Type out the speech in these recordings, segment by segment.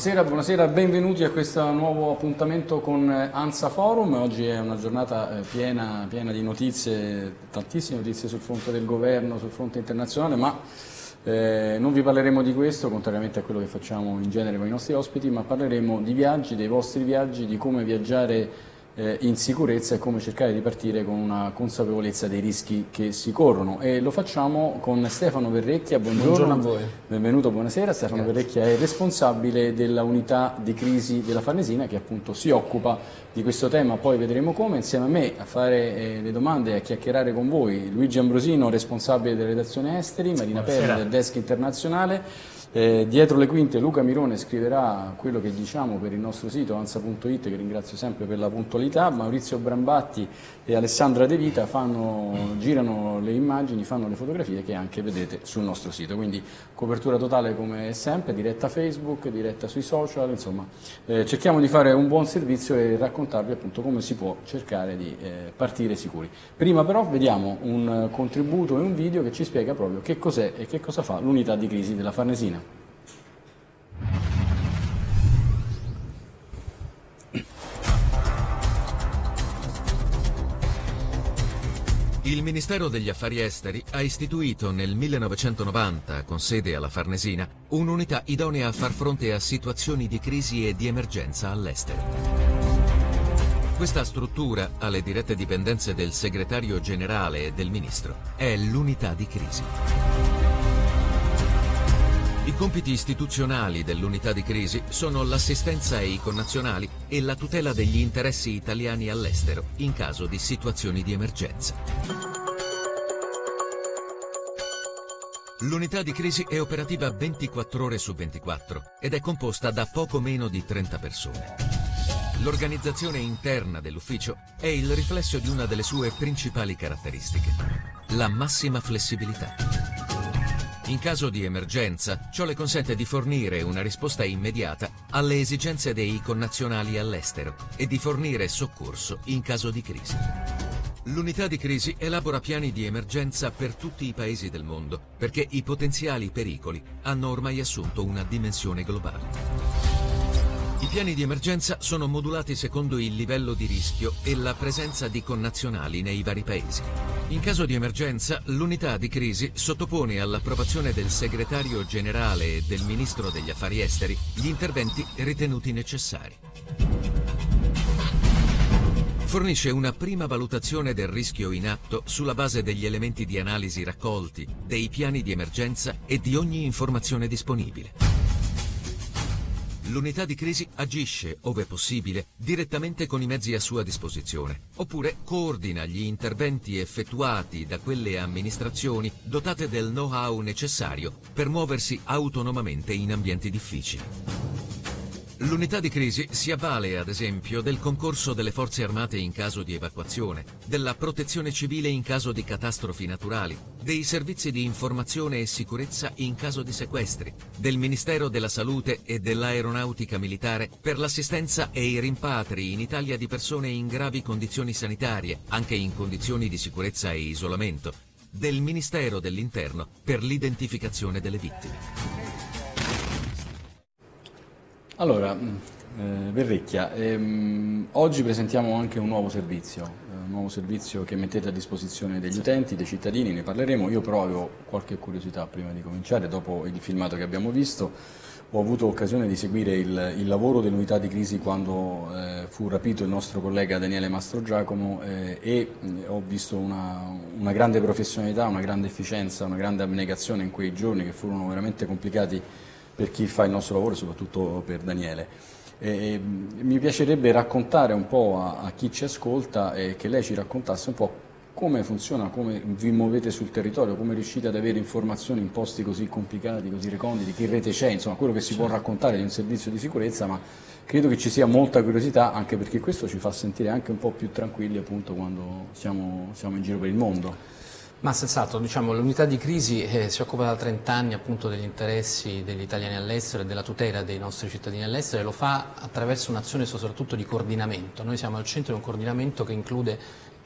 Buonasera, buonasera, benvenuti a questo nuovo appuntamento con ANSA Forum. Oggi è una giornata eh, piena, piena di notizie, tantissime notizie sul fronte del governo, sul fronte internazionale, ma eh, non vi parleremo di questo, contrariamente a quello che facciamo in genere con i nostri ospiti, ma parleremo di viaggi, dei vostri viaggi, di come viaggiare eh, in sicurezza e come cercare di partire con una consapevolezza dei rischi che si corrono. E lo facciamo con Stefano Verrecchia, buongiorno, buongiorno a voi. benvenuto, buonasera, Stefano Grazie. Verrecchia è responsabile della unità di crisi della Farnesina che appunto si occupa di questo tema, poi vedremo come, insieme a me a fare eh, le domande e a chiacchierare con voi Luigi Ambrosino, responsabile della redazione esteri, Marina Perla del desk internazionale, eh, dietro le quinte Luca Mirone scriverà quello che diciamo per il nostro sito ansa.it che ringrazio sempre per la puntualità, Maurizio Brambatti e Alessandra De Vita fanno, girano le immagini, fanno le fotografie che anche vedete sul nostro sito, quindi copertura totale come sempre, diretta Facebook, diretta sui social, insomma eh, cerchiamo di fare un buon servizio e raccontarvi appunto come si può cercare di eh, partire sicuri. Prima però vediamo un contributo e un video che ci spiega proprio che cos'è e che cosa fa l'unità di crisi della Farnesina. Il Ministero degli Affari Esteri ha istituito nel 1990, con sede alla Farnesina, un'unità idonea a far fronte a situazioni di crisi e di emergenza all'estero. Questa struttura, alle dirette dipendenze del segretario generale e del ministro, è l'unità di crisi. I compiti istituzionali dell'unità di crisi sono l'assistenza ai connazionali e la tutela degli interessi italiani all'estero in caso di situazioni di emergenza. L'unità di crisi è operativa 24 ore su 24 ed è composta da poco meno di 30 persone. L'organizzazione interna dell'ufficio è il riflesso di una delle sue principali caratteristiche, la massima flessibilità. In caso di emergenza, ciò le consente di fornire una risposta immediata alle esigenze dei connazionali all'estero e di fornire soccorso in caso di crisi. L'unità di crisi elabora piani di emergenza per tutti i paesi del mondo perché i potenziali pericoli hanno ormai assunto una dimensione globale. I piani di emergenza sono modulati secondo il livello di rischio e la presenza di connazionali nei vari paesi. In caso di emergenza, l'unità di crisi sottopone all'approvazione del segretario generale e del ministro degli affari esteri gli interventi ritenuti necessari. Fornisce una prima valutazione del rischio in atto sulla base degli elementi di analisi raccolti, dei piani di emergenza e di ogni informazione disponibile. L'unità di crisi agisce, ove possibile, direttamente con i mezzi a sua disposizione, oppure coordina gli interventi effettuati da quelle amministrazioni dotate del know-how necessario per muoversi autonomamente in ambienti difficili. L'unità di crisi si avvale, ad esempio, del concorso delle forze armate in caso di evacuazione, della protezione civile in caso di catastrofi naturali, dei servizi di informazione e sicurezza in caso di sequestri, del Ministero della Salute e dell'Aeronautica Militare per l'assistenza e i rimpatri in Italia di persone in gravi condizioni sanitarie, anche in condizioni di sicurezza e isolamento, del Ministero dell'Interno per l'identificazione delle vittime. Allora, mm, eh, Verrecchia, ehm, oggi presentiamo anche un nuovo servizio, eh, un nuovo servizio che mettete a disposizione degli utenti, dei cittadini, ne parleremo. Io però avevo qualche curiosità prima di cominciare, dopo il filmato che abbiamo visto. Ho avuto occasione di seguire il, il lavoro dell'unità di crisi quando eh, fu rapito il nostro collega Daniele Mastro Giacomo eh, e mm, ho visto una, una grande professionalità, una grande efficienza, una grande abnegazione in quei giorni che furono veramente complicati per chi fa il nostro lavoro e soprattutto per Daniele. E, mi piacerebbe raccontare un po' a, a, chi ci ascolta e che lei ci raccontasse un po' come funziona, come vi muovete sul territorio, come riuscite ad avere informazioni in posti così complicati, così reconditi, che rete c'è, insomma quello che si può raccontare di un servizio di sicurezza, ma credo che ci sia molta curiosità anche perché questo ci fa sentire anche un po' più tranquilli appunto quando siamo, siamo in giro per il mondo. Ma senz'altro, diciamo, l'unità di crisi eh, si occupa da 30 anni appunto degli interessi degli italiani all'estero e della tutela dei nostri cittadini all'estero e lo fa attraverso un'azione soprattutto di coordinamento. Noi siamo al centro di un coordinamento che include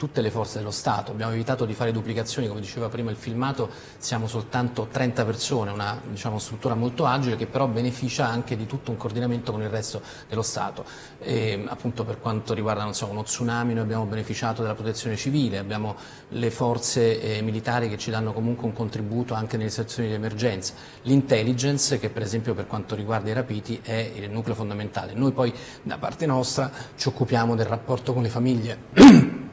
tutte le forze dello Stato, abbiamo evitato di fare duplicazioni, come diceva prima il filmato, siamo soltanto 30 persone, una diciamo, struttura molto agile che però beneficia anche di tutto un coordinamento con il resto dello Stato. E, appunto per quanto riguarda so, uno tsunami noi abbiamo beneficiato della protezione civile, abbiamo le forze eh, militari che ci danno comunque un contributo anche nelle situazioni di emergenza, l'intelligence che per esempio per quanto riguarda i rapiti è il nucleo fondamentale. Noi poi da parte nostra ci occupiamo del rapporto con le famiglie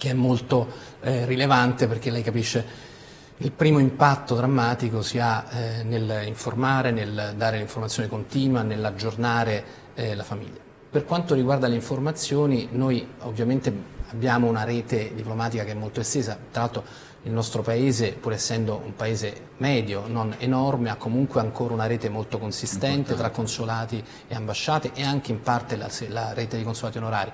che è molto eh, rilevante perché lei capisce il primo impatto drammatico si ha eh, nel informare, nel dare l'informazione continua, nell'aggiornare eh, la famiglia. Per quanto riguarda le informazioni, noi ovviamente abbiamo una rete diplomatica che è molto estesa, tra l'altro il nostro paese, pur essendo un paese medio, non enorme, ha comunque ancora una rete molto consistente tra consolati e ambasciate e anche in parte la, la, rete di consolati onorari,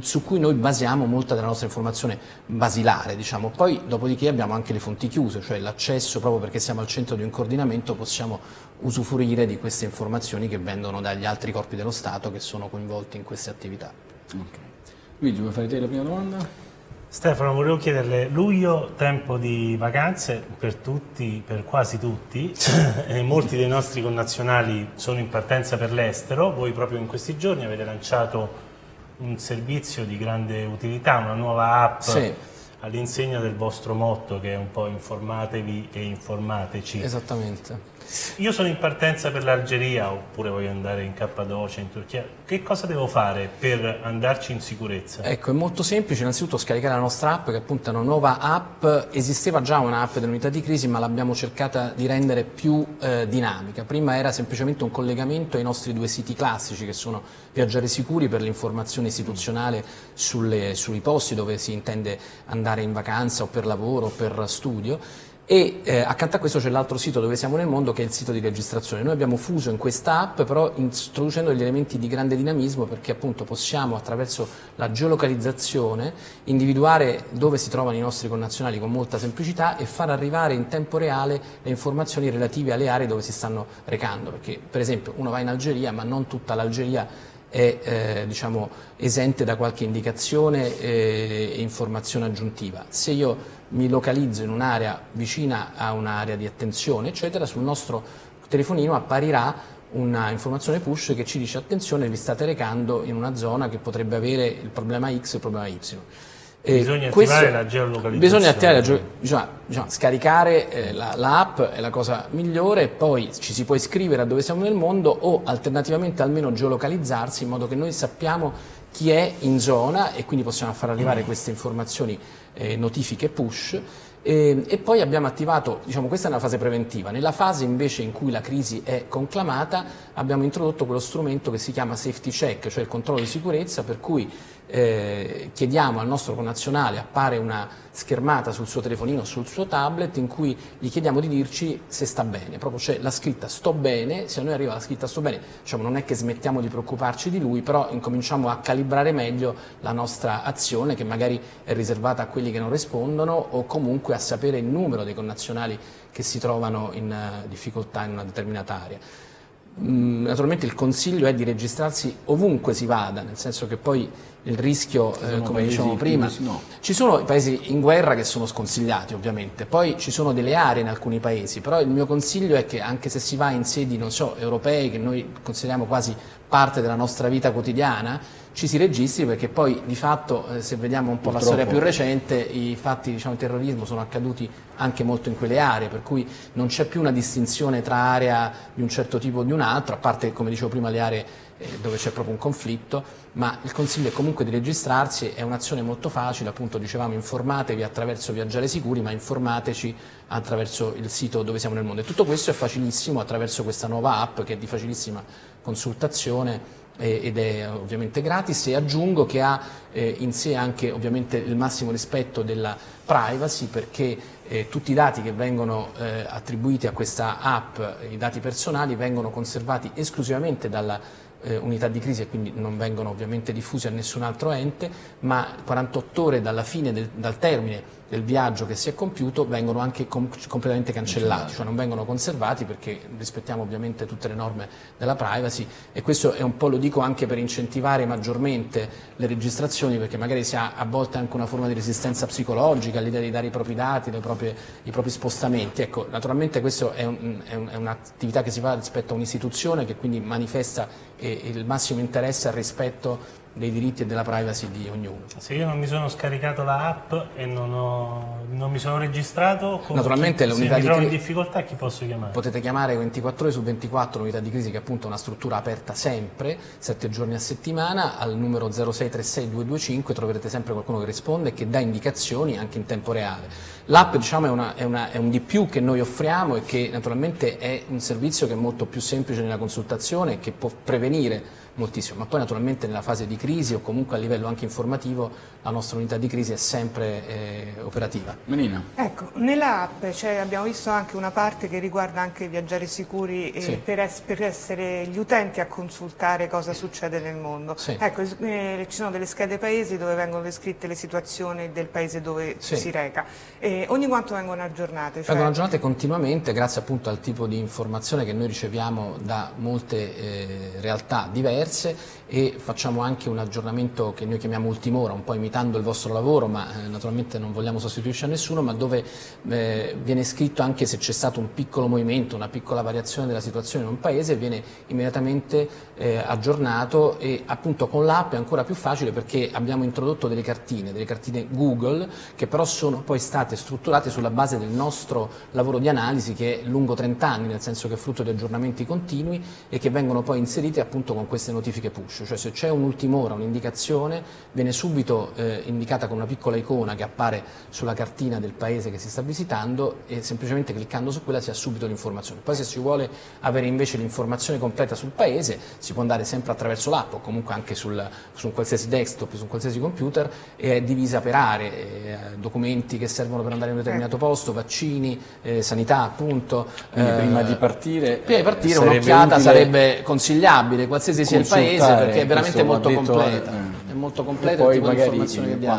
su cui noi basiamo molta della nostra informazione basilare. Diciamo. Poi dopodiché abbiamo anche le fonti chiuse, cioè l'accesso, proprio perché siamo al centro di un coordinamento, possiamo usufruire di queste informazioni che vengono dagli altri corpi dello Stato che sono coinvolti in queste attività. Okay. Luigi, vuoi fare te la prima domanda? Stefano, volevo chiederle, luglio, tempo di vacanze per tutti, per quasi tutti, molti dei nostri connazionali sono in partenza per l'estero, voi proprio in questi giorni avete lanciato un servizio di grande utilità, una nuova app sì. all'insegna del vostro motto che è un po' informatevi e informateci. Esattamente. Io sono in partenza per l'Algeria oppure voglio andare in Cappadocia, in Turchia. Che cosa devo fare per andarci in sicurezza? Ecco, è molto semplice. Innanzitutto scaricare la nostra app, che appunto è una nuova app. Esisteva già un'app dell'unità di crisi, ma l'abbiamo cercata di rendere più eh, dinamica. Prima era semplicemente un collegamento ai nostri due siti classici, che sono Viaggiare Sicuri per l'informazione istituzionale sulle, sui posti dove si intende andare in vacanza o per lavoro o per studio e eh, accanto a questo c'è l'altro sito dove siamo nel mondo che è il sito di registrazione. Noi abbiamo fuso in questa app però introducendo degli elementi di grande dinamismo perché appunto possiamo attraverso la geolocalizzazione individuare dove si trovano i nostri connazionali con molta semplicità e far arrivare in tempo reale le informazioni relative alle aree dove si stanno recando perché per esempio uno va in Algeria ma non tutta l'Algeria è eh, diciamo, esente da qualche indicazione eh, e informazione aggiuntiva. Se io mi localizzo in un'area vicina a un'area di attenzione, eccetera, sul nostro telefonino apparirà una informazione push che ci dice attenzione vi state recando in una zona che potrebbe avere il problema X e il problema Y. Bisogna attivare la geolocalizzazione. Bisogna attivare la geolocalizzazione, bisogna, bisogna scaricare eh, la, la, è la cosa migliore, poi ci si può iscrivere a dove siamo nel mondo o alternativamente almeno geolocalizzarsi in modo che noi sappiamo chi è in zona e quindi possiamo far arrivare queste informazioni, eh, notifiche push. E, e, poi abbiamo attivato, diciamo questa è una fase preventiva, nella fase invece in cui la crisi è conclamata abbiamo introdotto quello strumento che si chiama safety check, cioè il controllo di sicurezza per cui eh, chiediamo al nostro connazionale, appare una schermata sul suo telefonino, sul suo tablet, in cui gli chiediamo di dirci se sta bene, proprio c'è la scritta sto bene, se a noi arriva la scritta sto bene, diciamo, non è che smettiamo di preoccuparci di lui, però incominciamo a calibrare meglio la nostra azione che magari è riservata a quelli che non rispondono o comunque a sapere il numero dei connazionali che si trovano in uh, difficoltà in una determinata area. Naturalmente il consiglio è di registrarsi ovunque si vada, nel senso che poi il rischio, eh, come dicevamo prima, no. ci sono i paesi in guerra che sono sconsigliati ovviamente, poi ci sono delle aree in alcuni paesi, però il mio consiglio è che anche se si va in sedi, non so, europee, che noi consideriamo quasi parte della nostra vita quotidiana, ci si registri perché poi di fatto eh, se vediamo un po' Purtroppo. la storia più recente i fatti diciamo, di terrorismo sono accaduti anche molto in quelle aree per cui non c'è più una distinzione tra area di un certo tipo o di un'altra a parte come dicevo prima le aree eh, dove c'è proprio un conflitto ma il consiglio è comunque di registrarsi è un'azione molto facile appunto dicevamo informatevi attraverso Viaggiare Sicuri ma informateci attraverso il sito dove siamo nel mondo e tutto questo è facilissimo attraverso questa nuova app che è di facilissima consultazione ed è ovviamente gratis e aggiungo che ha eh, in sé anche ovviamente il massimo rispetto della privacy perché eh, tutti i dati che vengono eh, attribuiti a questa app, i dati personali, vengono conservati esclusivamente dalla unità di crisi e quindi non vengono ovviamente diffusi a nessun altro ente, ma 48 ore dalla fine del, dal termine del viaggio che si è compiuto vengono anche com completamente cancellati, cioè non vengono conservati perché rispettiamo ovviamente tutte le norme della privacy e questo è un po' lo dico anche per incentivare maggiormente le registrazioni perché magari si ha a volte anche una forma di resistenza psicologica all'idea di dare i propri dati, proprie, i propri spostamenti. Ecco, naturalmente questa è, un, è, un, è un'attività che si fa rispetto a un'istituzione che quindi manifesta eh, il massimo interesse al rispetto dei diritti e della privacy di ognuno. Se io non mi sono scaricato la app e non, ho, non mi sono registrato, Naturalmente chi, l'unità se di mi trovo in difficoltà chi posso chiamare? Potete chiamare 24 ore su 24 l'unità di crisi che è appunto una struttura aperta sempre, 7 giorni a settimana, al numero 0636225 troverete sempre qualcuno che risponde e che dà indicazioni anche in tempo reale. L'app diciamo, è, una, è, una, è, un di più che noi offriamo e che naturalmente è un servizio che è molto più semplice nella consultazione e che può prevenire moltissimo, ma poi naturalmente nella fase di crisi o comunque a livello anche informativo la nostra unità di crisi è sempre eh, operativa. Menina. Ecco, nella app cioè, abbiamo visto anche una parte che riguarda anche viaggiare sicuri eh, sì. per, es per, essere gli utenti a consultare cosa succede nel mondo. Sì. Ecco, eh, ci sono delle schede paesi dove vengono descritte le situazioni del paese dove sì. si reca. ogni quanto vengono aggiornate? Cioè... Vengono aggiornate continuamente grazie appunto al tipo di informazione che noi riceviamo da molte eh, realtà diverse diverse e facciamo anche un aggiornamento che noi chiamiamo ultimora, un po' imitando il vostro lavoro, ma eh, naturalmente non vogliamo sostituirci a nessuno, ma dove eh, viene scritto anche se c'è stato un piccolo movimento, una piccola variazione della situazione in un paese, viene immediatamente eh, aggiornato e appunto con l'app è ancora più facile perché abbiamo introdotto delle cartine, delle cartine Google, che però sono poi state strutturate sulla base del nostro lavoro di analisi che è lungo 30 anni, nel senso che è frutto di aggiornamenti continui e che vengono poi inseriti appunto con queste notifiche push, cioè se c'è un'ultimora, un'indicazione, viene subito eh, indicata con una piccola icona che appare sulla cartina del paese che si sta visitando e semplicemente cliccando su quella si ha subito l'informazione. Poi se si vuole avere invece l'informazione completa sul paese si può andare sempre attraverso l'app o comunque anche sul, su un qualsiasi desktop, su un qualsiasi computer e è divisa per aree, eh, documenti che servono per andare in un determinato certo. posto, vaccini, eh, sanità appunto. Quindi prima di partire, prima di partire un'occhiata sarebbe consigliabile, qualsiasi sia il paese perché è veramente molto completa. Eh. È molto completa poi magari quando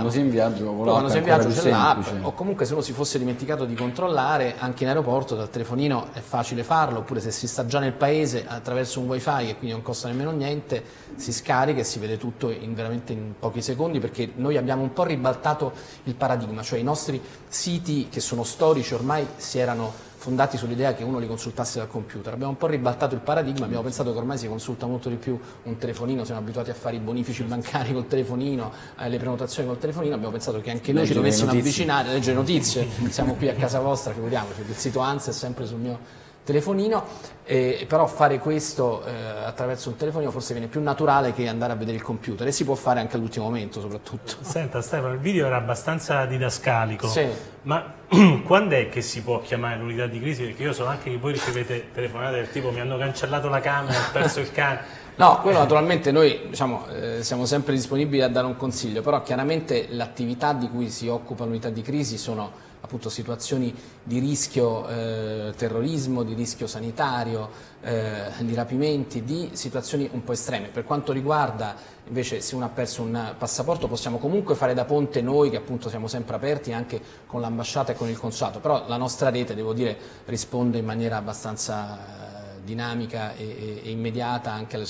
si è in viaggio quando si è in viaggio c'è l'app o comunque se uno si fosse dimenticato di controllare anche in aeroporto dal telefonino è facile farlo oppure se si sta già nel paese attraverso un wifi e quindi non costa nemmeno niente si scarica e si vede tutto in veramente in pochi secondi perché noi abbiamo un po' ribaltato il paradigma, cioè i nostri siti che sono storici ormai si erano fondati sull'idea che uno li consultasse dal computer. Abbiamo un po' ribaltato il paradigma, abbiamo pensato che ormai si consulta molto di più un telefonino, siamo abituati a fare i bonifici bancari col telefonino, eh, le prenotazioni col telefonino, abbiamo pensato che anche noi ci dovessimo avvicinare, leggere notizie, siamo qui a casa vostra, figuriamoci, il sito ANSA è sempre sul mio telefonino, eh, però fare questo eh, attraverso un telefonino forse viene più naturale che andare a vedere il computer e si può fare anche all'ultimo momento soprattutto. Senta Stefano, il video era abbastanza didascalico, sì. ma quando è che si può chiamare l'unità di crisi? Perché io so anche che voi ricevete telefonate del tipo mi hanno cancellato la camera, ho perso il cane. No, quello naturalmente noi diciamo, eh, siamo sempre disponibili a dare un consiglio, però chiaramente l'attività di cui si occupa l'unità di crisi sono appunto situazioni di rischio eh, terrorismo, di rischio sanitario, eh, di rapimenti, di situazioni un po' estreme. Per quanto riguarda invece se uno ha perso un passaporto possiamo comunque fare da ponte noi che appunto siamo sempre aperti anche con l'ambasciata e con il consolato, però la nostra rete devo dire risponde in maniera abbastanza dinamica e, e, immediata anche alle,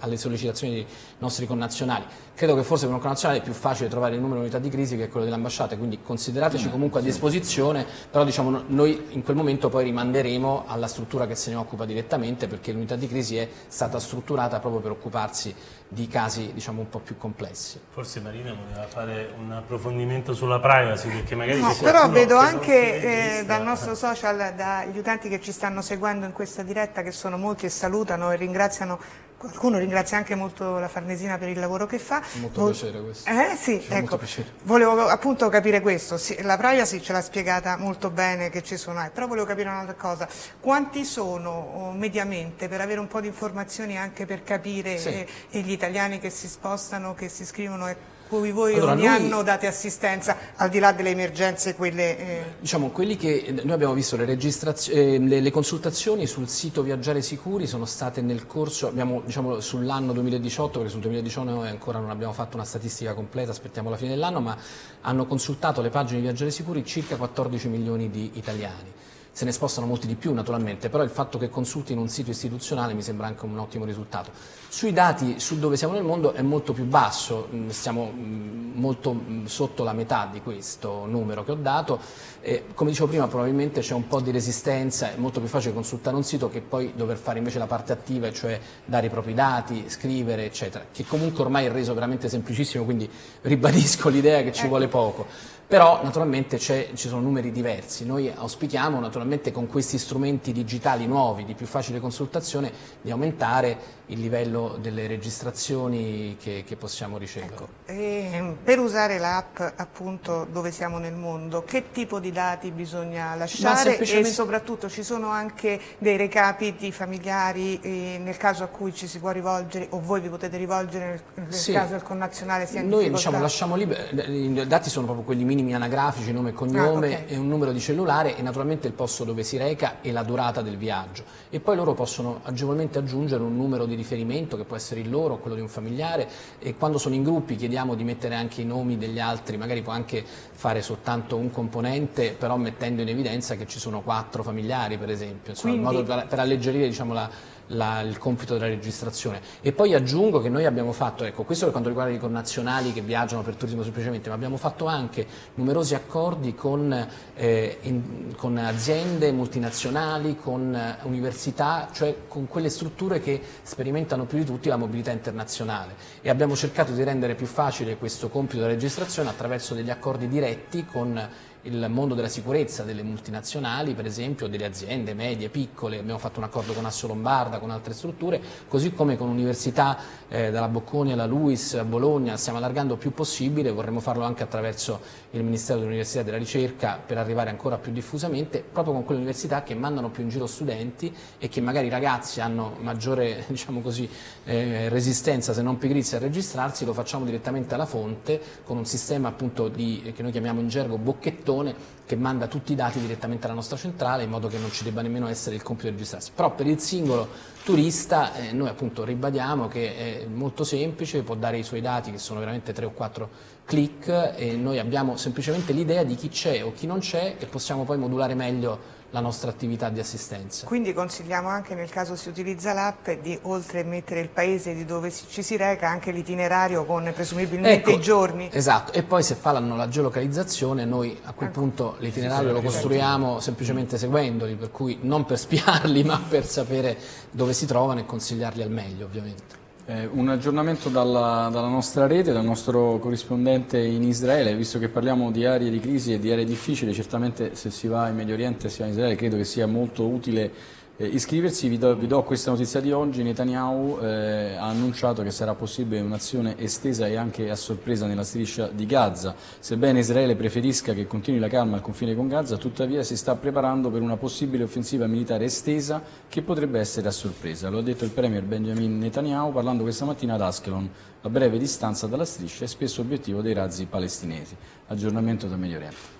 alle, sollecitazioni dei nostri connazionali. Credo che forse per un connazionale è più facile trovare il numero di unità di crisi che quello dell'ambasciata, quindi considerateci comunque a disposizione, però diciamo, noi in quel momento poi rimanderemo alla struttura che se ne occupa direttamente perché l'unità di crisi è stata strutturata proprio per occuparsi di casi diciamo, un po' più complessi. Forse Marina voleva fare un approfondimento sulla privacy perché magari... No, però vedo anche eh, dal nostro social, dagli utenti che ci stanno seguendo in questa diretta che sono molti e salutano e ringraziano Qualcuno ringrazia anche molto la Farnesina per il lavoro che fa. Molto Vol piacere questo. Eh sì, ecco. Volevo appunto capire questo. Sì, la privacy ce l'ha spiegata molto bene che ci sono, eh, però volevo capire un'altra cosa. Quanti sono oh, mediamente per avere un po' di informazioni anche per capire sì. eh, gli italiani che si spostano, che si iscrivono? Cui voi allora, ogni noi, anno date assistenza, al di là delle emergenze, quelle... Eh... Diciamo, quelli che noi abbiamo visto, le, eh, le, le, consultazioni sul sito Viaggiare Sicuri sono state nel corso, abbiamo diciamo, sull'anno 2018, perché sul 2019 ancora non abbiamo fatto una statistica completa, aspettiamo la fine dell'anno, ma hanno consultato le pagine di Viaggiare Sicuri circa 14 milioni di italiani se ne spostano molti di più naturalmente, però il fatto che consultino un sito istituzionale mi sembra anche un ottimo risultato. Sui dati su dove siamo nel mondo è molto più basso, mm, siamo mm, molto mm, sotto la metà di questo numero che ho dato, e, come dicevo prima probabilmente c'è un po' di resistenza, è molto più facile consultare un sito che poi dover fare invece la parte attiva, cioè dare i propri dati, scrivere eccetera, che comunque ormai è reso veramente semplicissimo, quindi ribadisco l'idea che ci ecco. vuole poco. Però naturalmente ci sono numeri diversi, noi auspichiamo naturalmente con questi strumenti digitali nuovi di più facile consultazione di aumentare il livello delle registrazioni che, che possiamo ricevere. Ecco. Ehm, per usare l'app appunto dove siamo nel mondo, che tipo di dati bisogna lasciare semplicemente... e soprattutto ci sono anche dei recapiti familiari eh, nel caso a cui ci si può rivolgere o voi vi potete rivolgere nel, sì. caso il connazionale sia in Noi diciamo lasciamo libero, i dati sono proprio quelli minimi anagrafici, nome e cognome ah, okay. e un numero di cellulare e naturalmente il posto dove si reca e la durata del viaggio e poi loro possono agevolmente aggiungere un numero di riferimento che può essere il loro o quello di un familiare e quando sono in gruppi chiediamo di mettere anche i nomi degli altri, magari può anche fare soltanto un componente però mettendo in evidenza che ci sono quattro familiari per esempio, insomma, Quindi... per alleggerire diciamo, la, la, il compito della registrazione. E poi aggiungo che noi abbiamo fatto, ecco, questo per quanto riguarda i connazionali che viaggiano per turismo semplicemente, ma abbiamo fatto anche numerosi accordi con, eh, in, con aziende multinazionali, con eh, università, cioè con quelle strutture che sperimentano più di tutti la mobilità internazionale e abbiamo cercato di rendere più facile questo compito della registrazione attraverso degli accordi diretti con il mondo della sicurezza delle multinazionali, per esempio delle aziende medie, piccole, abbiamo fatto un accordo con Asso Lombarda, con altre strutture, così come con università eh, dalla Bocconi alla Luis, a Bologna, stiamo allargando più possibile, vorremmo farlo anche attraverso il Ministero dell'Università e della Ricerca per arrivare ancora più diffusamente, proprio con quelle università che mandano più in giro studenti e che magari i ragazzi hanno maggiore diciamo così, eh, resistenza se non pigrizia a registrarsi, lo facciamo direttamente alla fonte con un sistema appunto di, che noi chiamiamo in gergo bocchettone persone che manda tutti i dati direttamente alla nostra centrale in modo che non ci debba nemmeno essere il compito di registrarsi. Però per il singolo turista eh, noi appunto ribadiamo che è molto semplice, può dare i suoi dati che sono veramente tre o quattro clic e noi abbiamo semplicemente l'idea di chi c'è o chi non c'è e possiamo poi modulare meglio la nostra attività di assistenza. Quindi consigliamo anche nel caso si utilizza l'app di oltre a mettere il paese di dove ci si reca anche l'itinerario con presumibilmente ecco, i giorni. Esatto, e poi se fanno la geolocalizzazione noi a quel ecco. punto l'itinerario lo costruiamo semplicemente seguendoli, per cui non per spiarli ma per sapere dove si trovano e consigliarli al meglio ovviamente. Eh, un aggiornamento dalla, dalla, nostra rete, dal nostro corrispondente in Israele, visto che parliamo di aree di crisi e di aree difficili, certamente se si va in Medio Oriente e si va in Israele credo che sia molto utile eh, iscriversi, vi do, vi do, questa notizia di oggi, Netanyahu eh, ha annunciato che sarà possibile un'azione estesa e anche a sorpresa nella striscia di Gaza. Sebbene Israele preferisca che continui la calma al confine con Gaza, tuttavia si sta preparando per una possibile offensiva militare estesa che potrebbe essere a sorpresa. Lo ha detto il Premier Benjamin Netanyahu parlando questa mattina ad Askelon, a breve distanza dalla striscia e spesso obiettivo dei razzi palestinesi. Aggiornamento da Medio Oriente.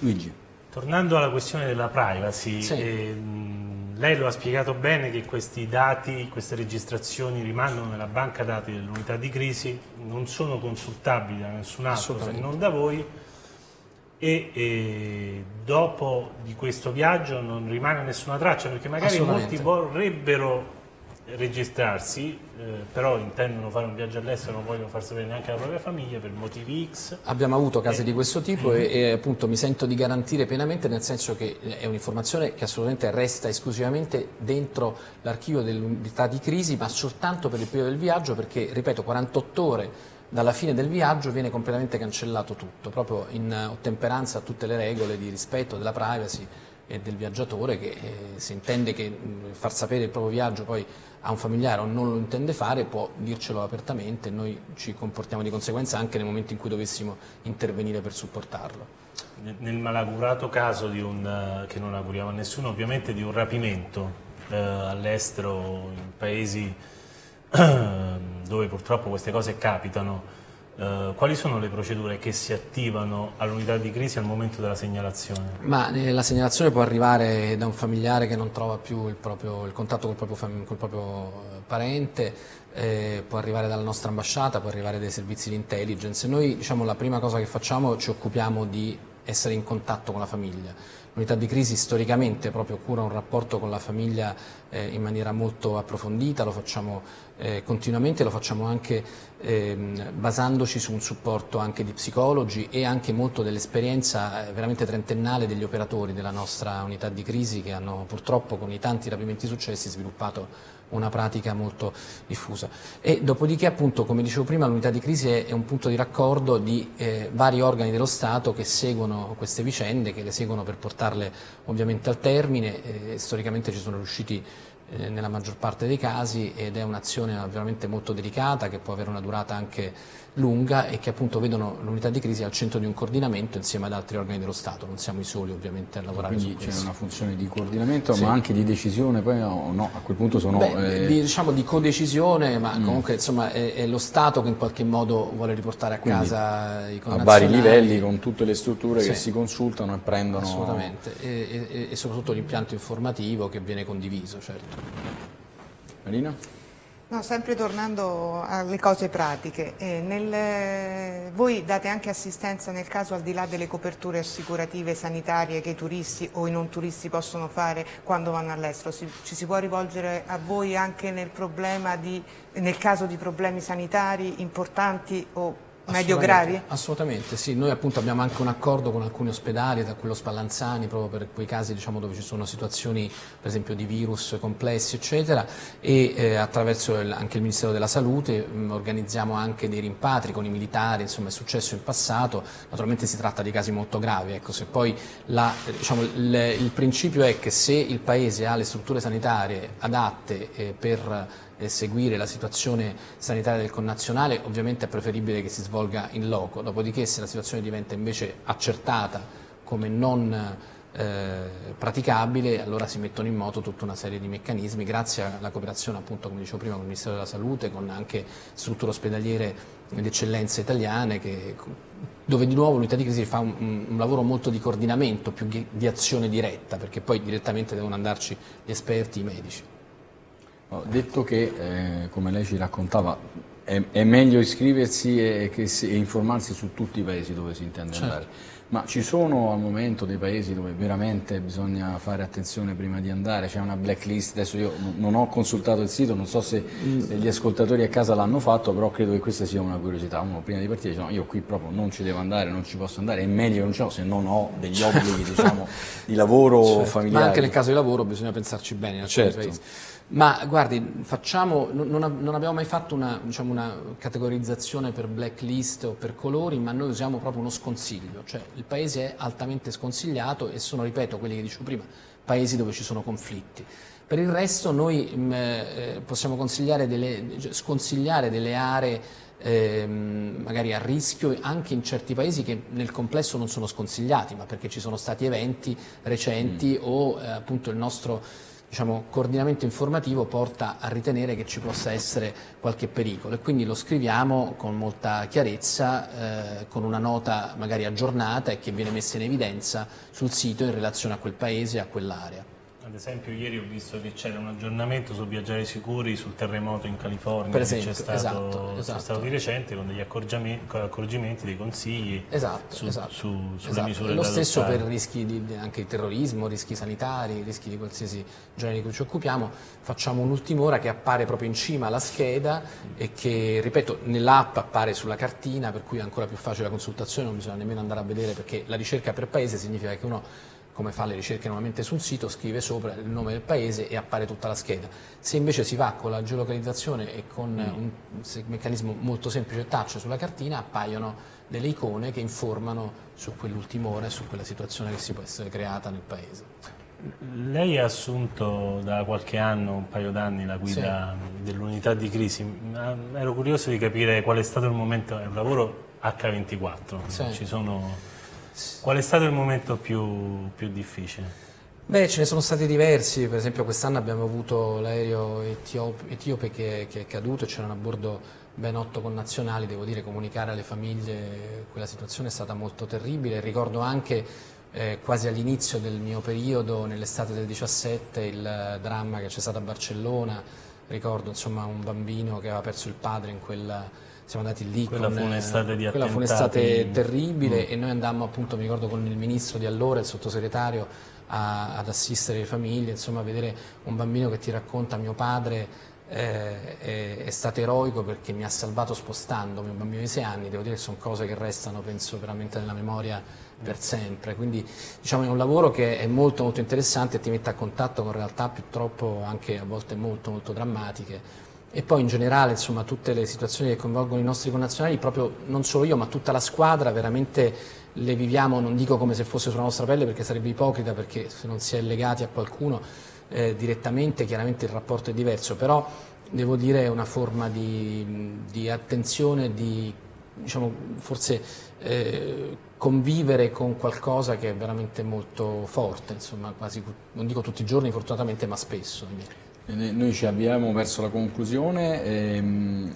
Luigi. Tornando alla questione della privacy, sì. eh, lei lo ha spiegato bene che questi dati, queste registrazioni rimangono nella banca dati dell'unità di crisi, non sono consultabili da nessun altro se non da voi e, e, dopo di questo viaggio non rimane nessuna traccia perché magari molti vorrebbero registrarsi, eh, però intendono fare un viaggio all'estero, non vogliono far sapere neanche alla propria famiglia per motivi X. Abbiamo avuto casi e... di questo tipo e, e, appunto mi sento di garantire pienamente nel senso che è un'informazione che assolutamente resta esclusivamente dentro l'archivio dell'unità di crisi, ma soltanto per il periodo del viaggio perché, ripeto, 48 ore dalla fine del viaggio viene completamente cancellato tutto, proprio in ottemperanza a tutte le regole di rispetto della privacy e del viaggiatore che eh, se intende che mh, far sapere il proprio viaggio poi a un familiare o non lo intende fare può dircelo apertamente e noi ci comportiamo di conseguenza anche nel momento in cui dovessimo intervenire per supportarlo. Nel malaugurato caso un, che non auguriamo a nessuno ovviamente di un rapimento eh, all'estero in paesi dove purtroppo queste cose capitano Uh, quali sono le procedure che si attivano all'unità di crisi al momento della segnalazione? Ma, eh, la segnalazione può arrivare da un familiare che non trova più il, proprio, il contatto col proprio, col proprio eh, parente, eh, può arrivare dalla nostra ambasciata, può arrivare dai servizi di intelligence. Noi diciamo, la prima cosa che facciamo ci occupiamo di essere in contatto con la famiglia. L'unità di crisi storicamente proprio cura un rapporto con la famiglia eh, in maniera molto approfondita, lo facciamo eh, continuamente, lo facciamo anche ehm, basandoci su un supporto anche di psicologi e anche molto dell'esperienza eh, veramente trentennale degli operatori della nostra unità di crisi che hanno purtroppo con i tanti rapimenti successi sviluppato una pratica molto diffusa. E dopodiché appunto, come dicevo prima, l'unità di crisi è, un punto di raccordo di eh, vari organi dello Stato che seguono queste vicende, che le seguono per portarle ovviamente al termine, eh, storicamente ci sono riusciti eh, nella maggior parte dei casi ed è un'azione veramente molto delicata che può avere una durata anche lunga e che appunto vedono l'unità di crisi al centro di un coordinamento insieme ad altri organi dello Stato, non siamo i soli ovviamente a lavorare Quindi su c'è una funzione di coordinamento sì. ma anche di decisione, poi no, no a quel punto sono... Beh, eh... di, diciamo di codecisione, ma mm. comunque insomma è, è, lo Stato che in qualche modo vuole riportare a Quindi, casa i connazionali. A vari livelli con tutte le strutture sì. che si consultano e prendono... Assolutamente, e, e, e soprattutto l'impianto informativo che viene condiviso, certo. Marina? No, sempre tornando alle cose pratiche, eh, nel, voi date anche assistenza nel caso al di là delle coperture assicurative sanitarie che i turisti o i non turisti possono fare quando vanno all'estero, ci si può rivolgere a voi anche nel, di, nel caso di problemi sanitari importanti o medio gravi? Assolutamente, sì. Noi appunto abbiamo anche un accordo con alcuni ospedali, da quello Spallanzani, proprio per quei casi diciamo, dove ci sono situazioni per esempio di virus complessi eccetera e eh, attraverso il, anche il Ministero della Salute mh, mm, organizziamo anche dei rimpatri con i militari, insomma è successo in passato, naturalmente si tratta di casi molto gravi, ecco, se poi la, diciamo, il, il, principio è che se il Paese ha le strutture sanitarie adatte eh, per eh, seguire la situazione sanitaria del connazionale, ovviamente è preferibile che si svolga in loco, dopodiché se la situazione diventa invece accertata come non eh, praticabile, allora si mettono in moto tutta una serie di meccanismi grazie alla cooperazione appunto come dicevo prima con il Ministero della Salute, con anche strutture ospedaliere di eccellenza italiane che, dove di nuovo l'unità di crisi fa un, un, lavoro molto di coordinamento più di, azione diretta perché poi direttamente devono andarci gli esperti, i medici. Detto che, eh, come lei ci raccontava, è, è meglio iscriversi e, si, e, informarsi su tutti i paesi dove si intende certo. andare, ma ci sono al momento dei paesi dove veramente bisogna fare attenzione prima di andare, c'è una blacklist, adesso io non ho consultato il sito, non so se mm. gli ascoltatori a casa l'hanno fatto, però credo che questa sia una curiosità, uno prima di partire dice no, io qui proprio non ci devo andare, non ci posso andare, è meglio che non ce l'ho se non ho degli obblighi diciamo, di lavoro certo. familiare. Ma anche nel caso di lavoro bisogna pensarci bene in certo. paesi. Ma guardi, facciamo, non, non, abbiamo mai fatto una, diciamo, una, categorizzazione per blacklist o per colori, ma noi usiamo proprio uno sconsiglio, cioè il paese è altamente sconsigliato e sono, ripeto, quelli che dicevo prima, paesi dove ci sono conflitti. Per il resto noi mh, mm, eh, possiamo delle, sconsigliare delle aree eh, magari a rischio anche in certi paesi che nel complesso non sono sconsigliati, ma perché ci sono stati eventi recenti mm. o eh, appunto il nostro diciamo, coordinamento informativo porta a ritenere che ci possa essere qualche pericolo e quindi lo scriviamo con molta chiarezza, eh, con una nota magari aggiornata e che viene messa in evidenza sul sito in relazione a quel paese e a quell'area. Ad esempio ieri ho visto che c'era un aggiornamento su viaggiare sicuri sul terremoto in California per esempio, che c'è stato, esatto, esatto. stato, di recente con degli accorgimenti, dei consigli esatto, su, esatto, su, sulle esatto. misure Lo stesso adottare. per rischi di, anche di terrorismo, rischi sanitari, rischi di qualsiasi genere di cui ci occupiamo. Facciamo un'ultima ora che appare proprio in cima alla scheda e che, ripeto, nell'app appare sulla cartina per cui è ancora più facile la consultazione, non bisogna nemmeno andare a vedere perché la ricerca per paese significa che uno come fa le ricerche normalmente sul sito, scrive sopra il nome del paese e appare tutta la scheda. Se invece si va con la geolocalizzazione e con mm. un meccanismo molto semplice touch sulla cartina, appaiono delle icone che informano su quell'ultima ora e su quella situazione che si può essere creata nel paese. Lei ha assunto da qualche anno, un paio d'anni, la guida sì. dell'unità di crisi. Ero curioso di capire qual è stato il momento, è un lavoro H24, sì. ci sono Qual è stato il momento più, più difficile? Beh, ce ne sono stati diversi, per esempio quest'anno abbiamo avuto l'aereo etiope che, che, è caduto c'erano a bordo ben otto connazionali, devo dire comunicare alle famiglie quella situazione è stata molto terribile, ricordo anche eh, quasi all'inizio del mio periodo, nell'estate del 17, il dramma che c'è stato a Barcellona, ricordo insomma un bambino che aveva perso il padre in quella siamo andati lì quella con fu un'estate di quella fu un'estate terribile mm. e noi andammo appunto mi ricordo con il ministro di allora il sottosegretario a, ad assistere le famiglie insomma a vedere un bambino che ti racconta mio padre eh, è, è, stato eroico perché mi ha salvato spostandomi un bambino di sei anni devo dire che sono cose che restano penso veramente nella memoria per sempre. Quindi diciamo è un lavoro che è molto molto interessante e ti mette a contatto con realtà purtroppo anche a volte molto molto drammatiche e poi in generale insomma, tutte le situazioni che coinvolgono i nostri connazionali, proprio non solo io ma tutta la squadra, veramente le viviamo, non dico come se fosse sulla nostra pelle perché sarebbe ipocrita perché se non si è legati a qualcuno eh, direttamente chiaramente il rapporto è diverso, però devo dire è una forma di, di attenzione, di diciamo, forse eh, convivere con qualcosa che è veramente molto forte, insomma, quasi, non dico tutti i giorni fortunatamente ma spesso. Noi ci avviamo verso la conclusione e, ehm,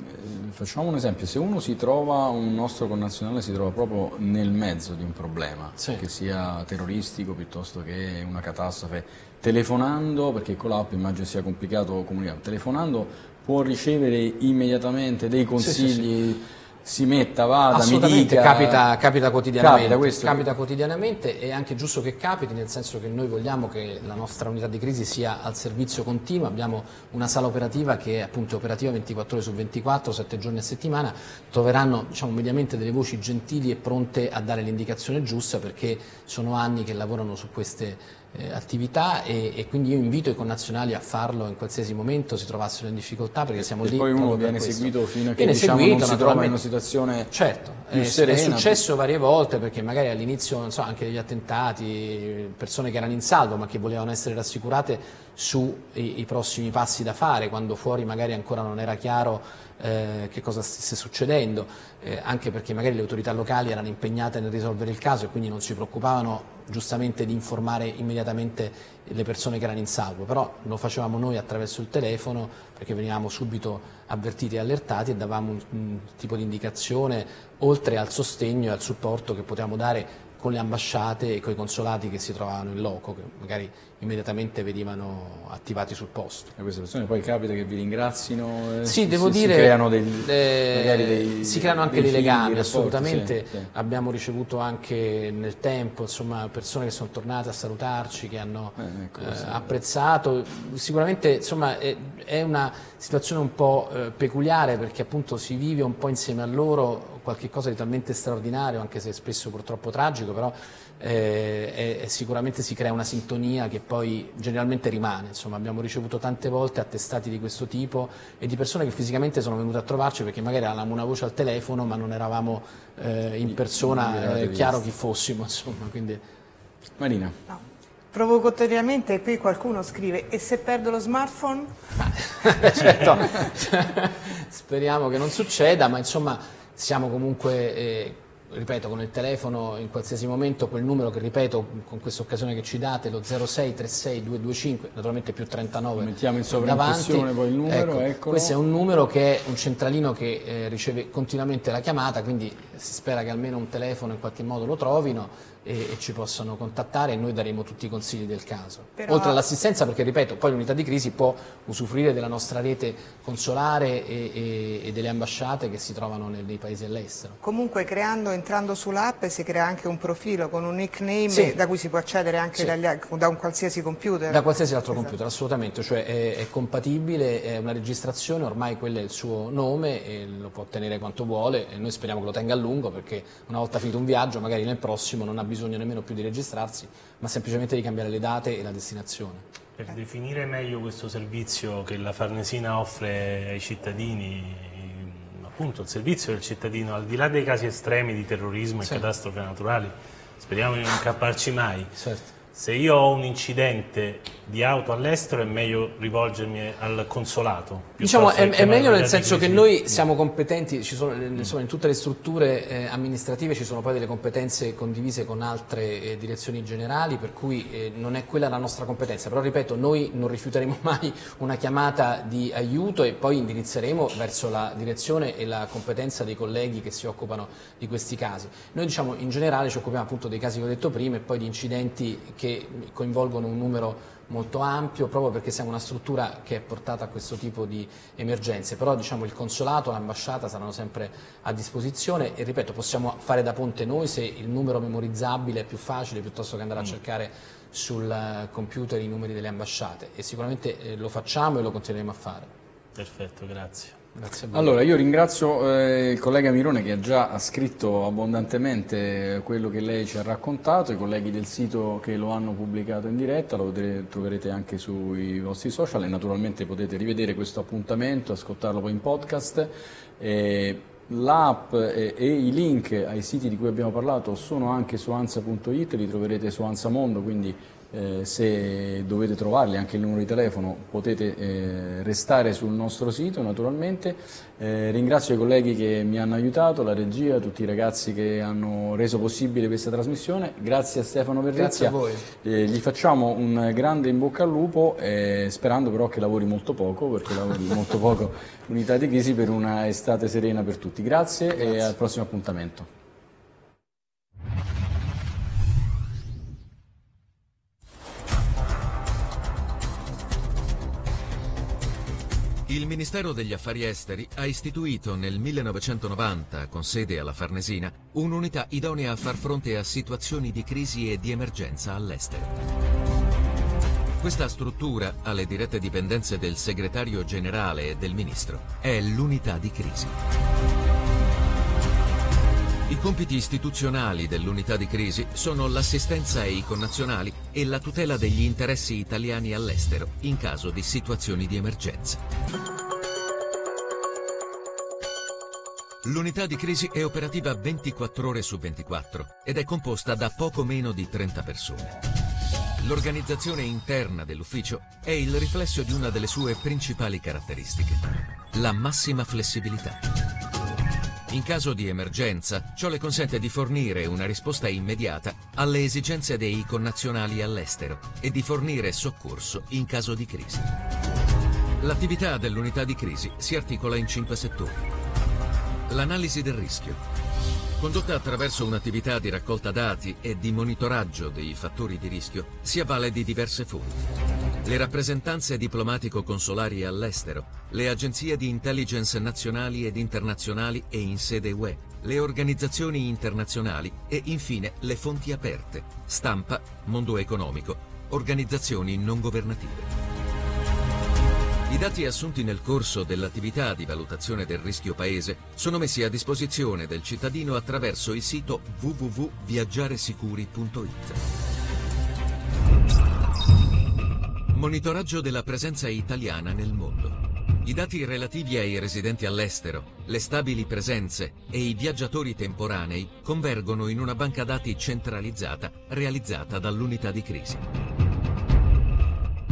facciamo un esempio, se uno si trova, un nostro connazionale si trova proprio nel mezzo di un problema, sì. che sia terroristico piuttosto che una catastrofe, telefonando, perché con l'app immagino sia complicato comunicare, telefonando può ricevere immediatamente dei consigli... Sì, sì, si metta, vada, Assolutamente, capita, capita, quotidianamente, capita, capita, quotidianamente e è anche giusto che capiti, nel senso che noi vogliamo che la nostra unità di crisi sia al servizio continuo, abbiamo una sala operativa che è appunto operativa 24 ore su 24, 7 giorni a settimana, troveranno diciamo, mediamente delle voci gentili e pronte a dare l'indicazione giusta perché sono anni che lavorano su queste eh, attività e, e, quindi io invito i connazionali a farlo in qualsiasi momento si trovassero in difficoltà perché siamo e lì poi uno viene seguito fino a che diciamo, seguito, non si trova in una situazione certo, più è, serena. È successo varie volte perché magari all'inizio so, anche degli attentati, persone che erano in salvo ma che volevano essere rassicurate sui prossimi passi da fare, quando fuori magari ancora non era chiaro eh, che cosa stesse succedendo, eh, anche perché magari le autorità locali erano impegnate nel risolvere il caso e quindi non si preoccupavano giustamente di informare immediatamente le persone che erano in salvo, però lo facevamo noi attraverso il telefono perché venivamo subito avvertiti e allertati e davamo un, un tipo di indicazione oltre al sostegno e al supporto che potevamo dare con le ambasciate e con i consolati che si trovavano in loco, che magari immediatamente venivano attivati sul posto. E queste persone poi capita che vi ringrazino? Eh, sì, devo si, dire, si creano, degli, eh, dei, si creano anche dei, dei legami, assolutamente. Sì, sì. Abbiamo ricevuto anche nel tempo insomma, persone che sono tornate a salutarci, che hanno eh, ecco, eh, apprezzato. Sicuramente insomma, è, è, una situazione un po' eh, peculiare perché appunto si vive un po' insieme a loro qualcosa di talmente straordinario, anche se spesso purtroppo tragico, però eh, e, sicuramente si crea una sintonia che poi generalmente rimane. Insomma, abbiamo ricevuto tante volte attestati di questo tipo e di persone che fisicamente sono venute a trovarci perché magari avevamo una voce al telefono ma non eravamo eh, in persona eh, chiaro chi fossimo. Insomma, quindi... Marina. No. Provocatoriamente qui qualcuno scrive e se perdo lo smartphone? certo, speriamo che non succeda, ma insomma siamo comunque eh, ripeto, con il telefono in qualsiasi momento quel numero che ripeto con questa occasione che ci date, lo 0636 naturalmente più 39 mettiamo in sovraimpressione poi il numero, ecco, questo è un numero che è un centralino che eh, riceve continuamente la chiamata, quindi si spera che almeno un telefono in qualche modo lo trovino e, e, ci possano contattare e noi daremo tutti i consigli del caso. Però... Oltre all'assistenza perché, ripeto, poi l'unità di crisi può usufruire della nostra rete consolare e, e, e delle ambasciate che si trovano nei, nei paesi all'estero. Comunque creando, entrando sull'app si crea anche un profilo con un nickname sì. da cui si può accedere anche sì. dagli, da un qualsiasi computer. Da qualsiasi altro esatto. computer, assolutamente, cioè è, è, compatibile, è una registrazione, ormai quello è il suo nome e lo può tenere quanto vuole e noi speriamo che lo tenga a lungo perché una volta finito un viaggio magari nel prossimo non ha bisogno nemmeno più di registrarsi, ma semplicemente di cambiare le date e la destinazione. Per definire meglio questo servizio che la Farnesina offre ai cittadini, appunto il servizio del cittadino, al di là dei casi estremi di terrorismo e sì. catastrofe naturali, speriamo di non incapparci mai, certo. Se io ho un incidente di auto all'estero è meglio rivolgermi al consolato. Diciamo è, è meglio nel senso che noi siamo competenti, sono, insomma, in tutte le strutture eh, amministrative ci sono poi delle competenze condivise con altre eh, direzioni generali, per cui eh, non è quella la nostra competenza, però ripeto, noi non rifiuteremo mai una chiamata di aiuto e poi indirizzeremo verso la direzione e la competenza dei colleghi che si occupano di questi casi. Noi diciamo in generale ci occupiamo appunto dei casi che ho detto prima e poi di incidenti che coinvolgono un numero molto ampio proprio perché siamo una struttura che è portata a questo tipo di emergenze, però diciamo, il consolato, l'ambasciata saranno sempre a disposizione e ripeto possiamo fare da ponte noi se il numero memorizzabile è più facile piuttosto che andare a mm. cercare sul computer i numeri delle ambasciate e sicuramente eh, lo facciamo e lo continueremo a fare. Perfetto, grazie. Allora, io ringrazio eh, il collega Mirone che ha già scritto abbondantemente quello che lei ci ha raccontato, i colleghi del sito che lo hanno pubblicato in diretta, lo troverete anche sui vostri social e naturalmente potete rivedere questo appuntamento, ascoltarlo poi in podcast. Eh, L'app e, e, i link ai siti di cui abbiamo parlato sono anche su ansa.it, li troverete su Ansa Mondo, quindi eh, se dovete trovarli, anche il numero di telefono, potete eh, restare sul nostro sito naturalmente. Eh, ringrazio i colleghi che mi hanno aiutato, la regia, tutti i ragazzi che hanno reso possibile questa trasmissione. Grazie a Stefano Verrizia. Grazie a voi. Eh, gli facciamo un grande in bocca al lupo, eh, sperando però che lavori molto poco, perché lavori molto poco unità di crisi per una estate serena per tutti. Grazie, Grazie. e al prossimo appuntamento. Il Ministero degli Affari Esteri ha istituito nel 1990, con sede alla Farnesina, un'unità idonea a far fronte a situazioni di crisi e di emergenza all'estero. Questa struttura, alle dirette dipendenze del segretario generale e del ministro, è l'unità di crisi. I compiti istituzionali dell'unità di crisi sono l'assistenza ai connazionali e la tutela degli interessi italiani all'estero in caso di situazioni di emergenza. L'unità di crisi è operativa 24 ore su 24 ed è composta da poco meno di 30 persone. L'organizzazione interna dell'ufficio è il riflesso di una delle sue principali caratteristiche, la massima flessibilità. In caso di emergenza, ciò le consente di fornire una risposta immediata alle esigenze dei connazionali all'estero e di fornire soccorso in caso di crisi. L'attività dell'unità di crisi si articola in cinque settori. L'analisi del rischio, condotta attraverso un'attività di raccolta dati e di monitoraggio dei fattori di rischio, si avvale di diverse fonti le rappresentanze diplomatico-consolari all'estero, le agenzie di intelligence nazionali ed internazionali e in sede UE, le organizzazioni internazionali e infine le fonti aperte, stampa, mondo economico, organizzazioni non governative. I dati assunti nel corso dell'attività di valutazione del rischio paese sono messi a disposizione del cittadino attraverso il sito www.viaggiaresicuri.it. Monitoraggio della presenza italiana nel mondo. I dati relativi ai residenti all'estero, le stabili presenze e i viaggiatori temporanei convergono in una banca dati centralizzata realizzata dall'unità di crisi.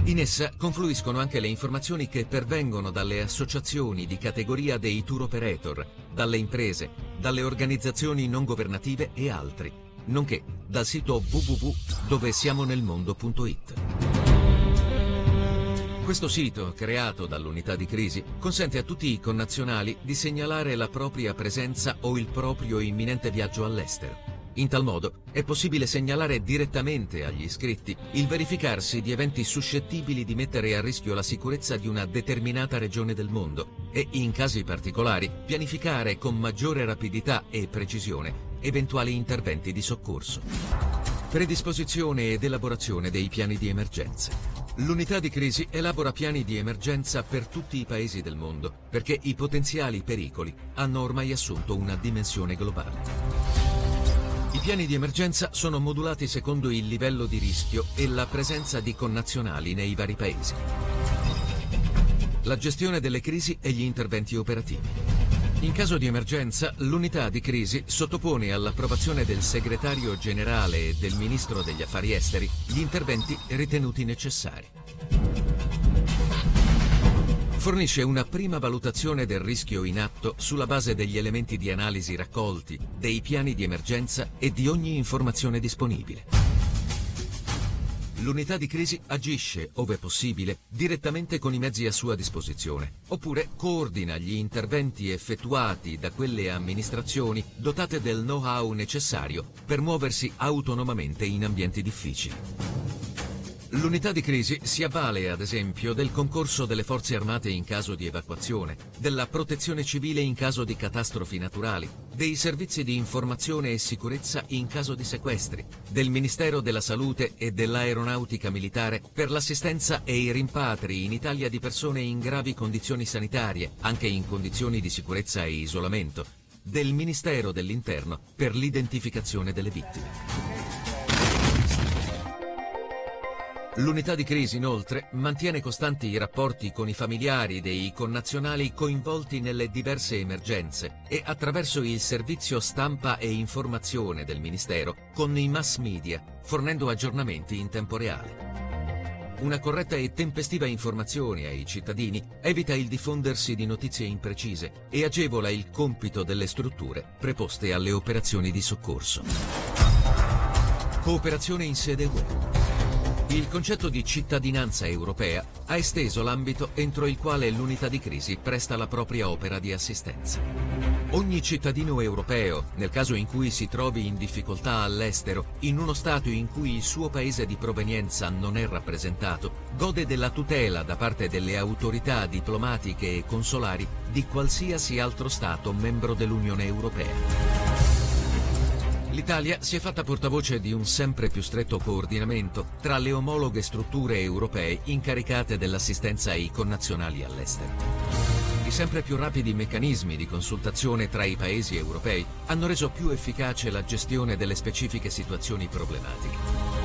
In essa confluiscono anche le informazioni che pervengono dalle associazioni di categoria dei tour operator, dalle imprese, dalle organizzazioni non governative e altri, nonché dal sito www.dovesiamonelmondo.it. Questo sito, creato dall'unità di crisi, consente a tutti i connazionali di segnalare la propria presenza o il proprio imminente viaggio all'estero. In tal modo è possibile segnalare direttamente agli iscritti il verificarsi di eventi suscettibili di mettere a rischio la sicurezza di una determinata regione del mondo e, in casi particolari, pianificare con maggiore rapidità e precisione eventuali interventi di soccorso. Predisposizione ed elaborazione dei piani di emergenza. L'unità di crisi elabora piani di emergenza per tutti i paesi del mondo perché i potenziali pericoli hanno ormai assunto una dimensione globale. I piani di emergenza sono modulati secondo il livello di rischio e la presenza di connazionali nei vari paesi. La gestione delle crisi e gli interventi operativi. In caso di emergenza, l'unità di crisi sottopone all'approvazione del segretario generale e del ministro degli affari esteri gli interventi ritenuti necessari. Fornisce una prima valutazione del rischio in atto sulla base degli elementi di analisi raccolti, dei piani di emergenza e di ogni informazione disponibile. L'unità di crisi agisce, ove possibile, direttamente con i mezzi a sua disposizione, oppure coordina gli interventi effettuati da quelle amministrazioni dotate del know-how necessario per muoversi autonomamente in ambienti difficili. L'unità di crisi si avvale, ad esempio, del concorso delle forze armate in caso di evacuazione, della protezione civile in caso di catastrofi naturali, dei servizi di informazione e sicurezza in caso di sequestri, del Ministero della Salute e dell'Aeronautica Militare per l'assistenza e i rimpatri in Italia di persone in gravi condizioni sanitarie, anche in condizioni di sicurezza e isolamento, del Ministero dell'Interno per l'identificazione delle vittime. L'unità di crisi, inoltre, mantiene costanti i rapporti con i familiari dei connazionali coinvolti nelle diverse emergenze e attraverso il servizio stampa e informazione del Ministero con i mass media, fornendo aggiornamenti in tempo reale. Una corretta e tempestiva informazione ai cittadini evita il diffondersi di notizie imprecise e agevola il compito delle strutture preposte alle operazioni di soccorso. Cooperazione in sede UE. Il concetto di cittadinanza europea ha esteso l'ambito entro il quale l'unità di crisi presta la propria opera di assistenza. Ogni cittadino europeo, nel caso in cui si trovi in difficoltà all'estero, in uno Stato in cui il suo paese di provenienza non è rappresentato, gode della tutela da parte delle autorità diplomatiche e consolari di qualsiasi altro Stato membro dell'Unione Europea. L'Italia si è fatta portavoce di un sempre più stretto coordinamento tra le omologhe strutture europee incaricate dell'assistenza ai connazionali all'estero. I sempre più rapidi meccanismi di consultazione tra i paesi europei hanno reso più efficace la gestione delle specifiche situazioni problematiche.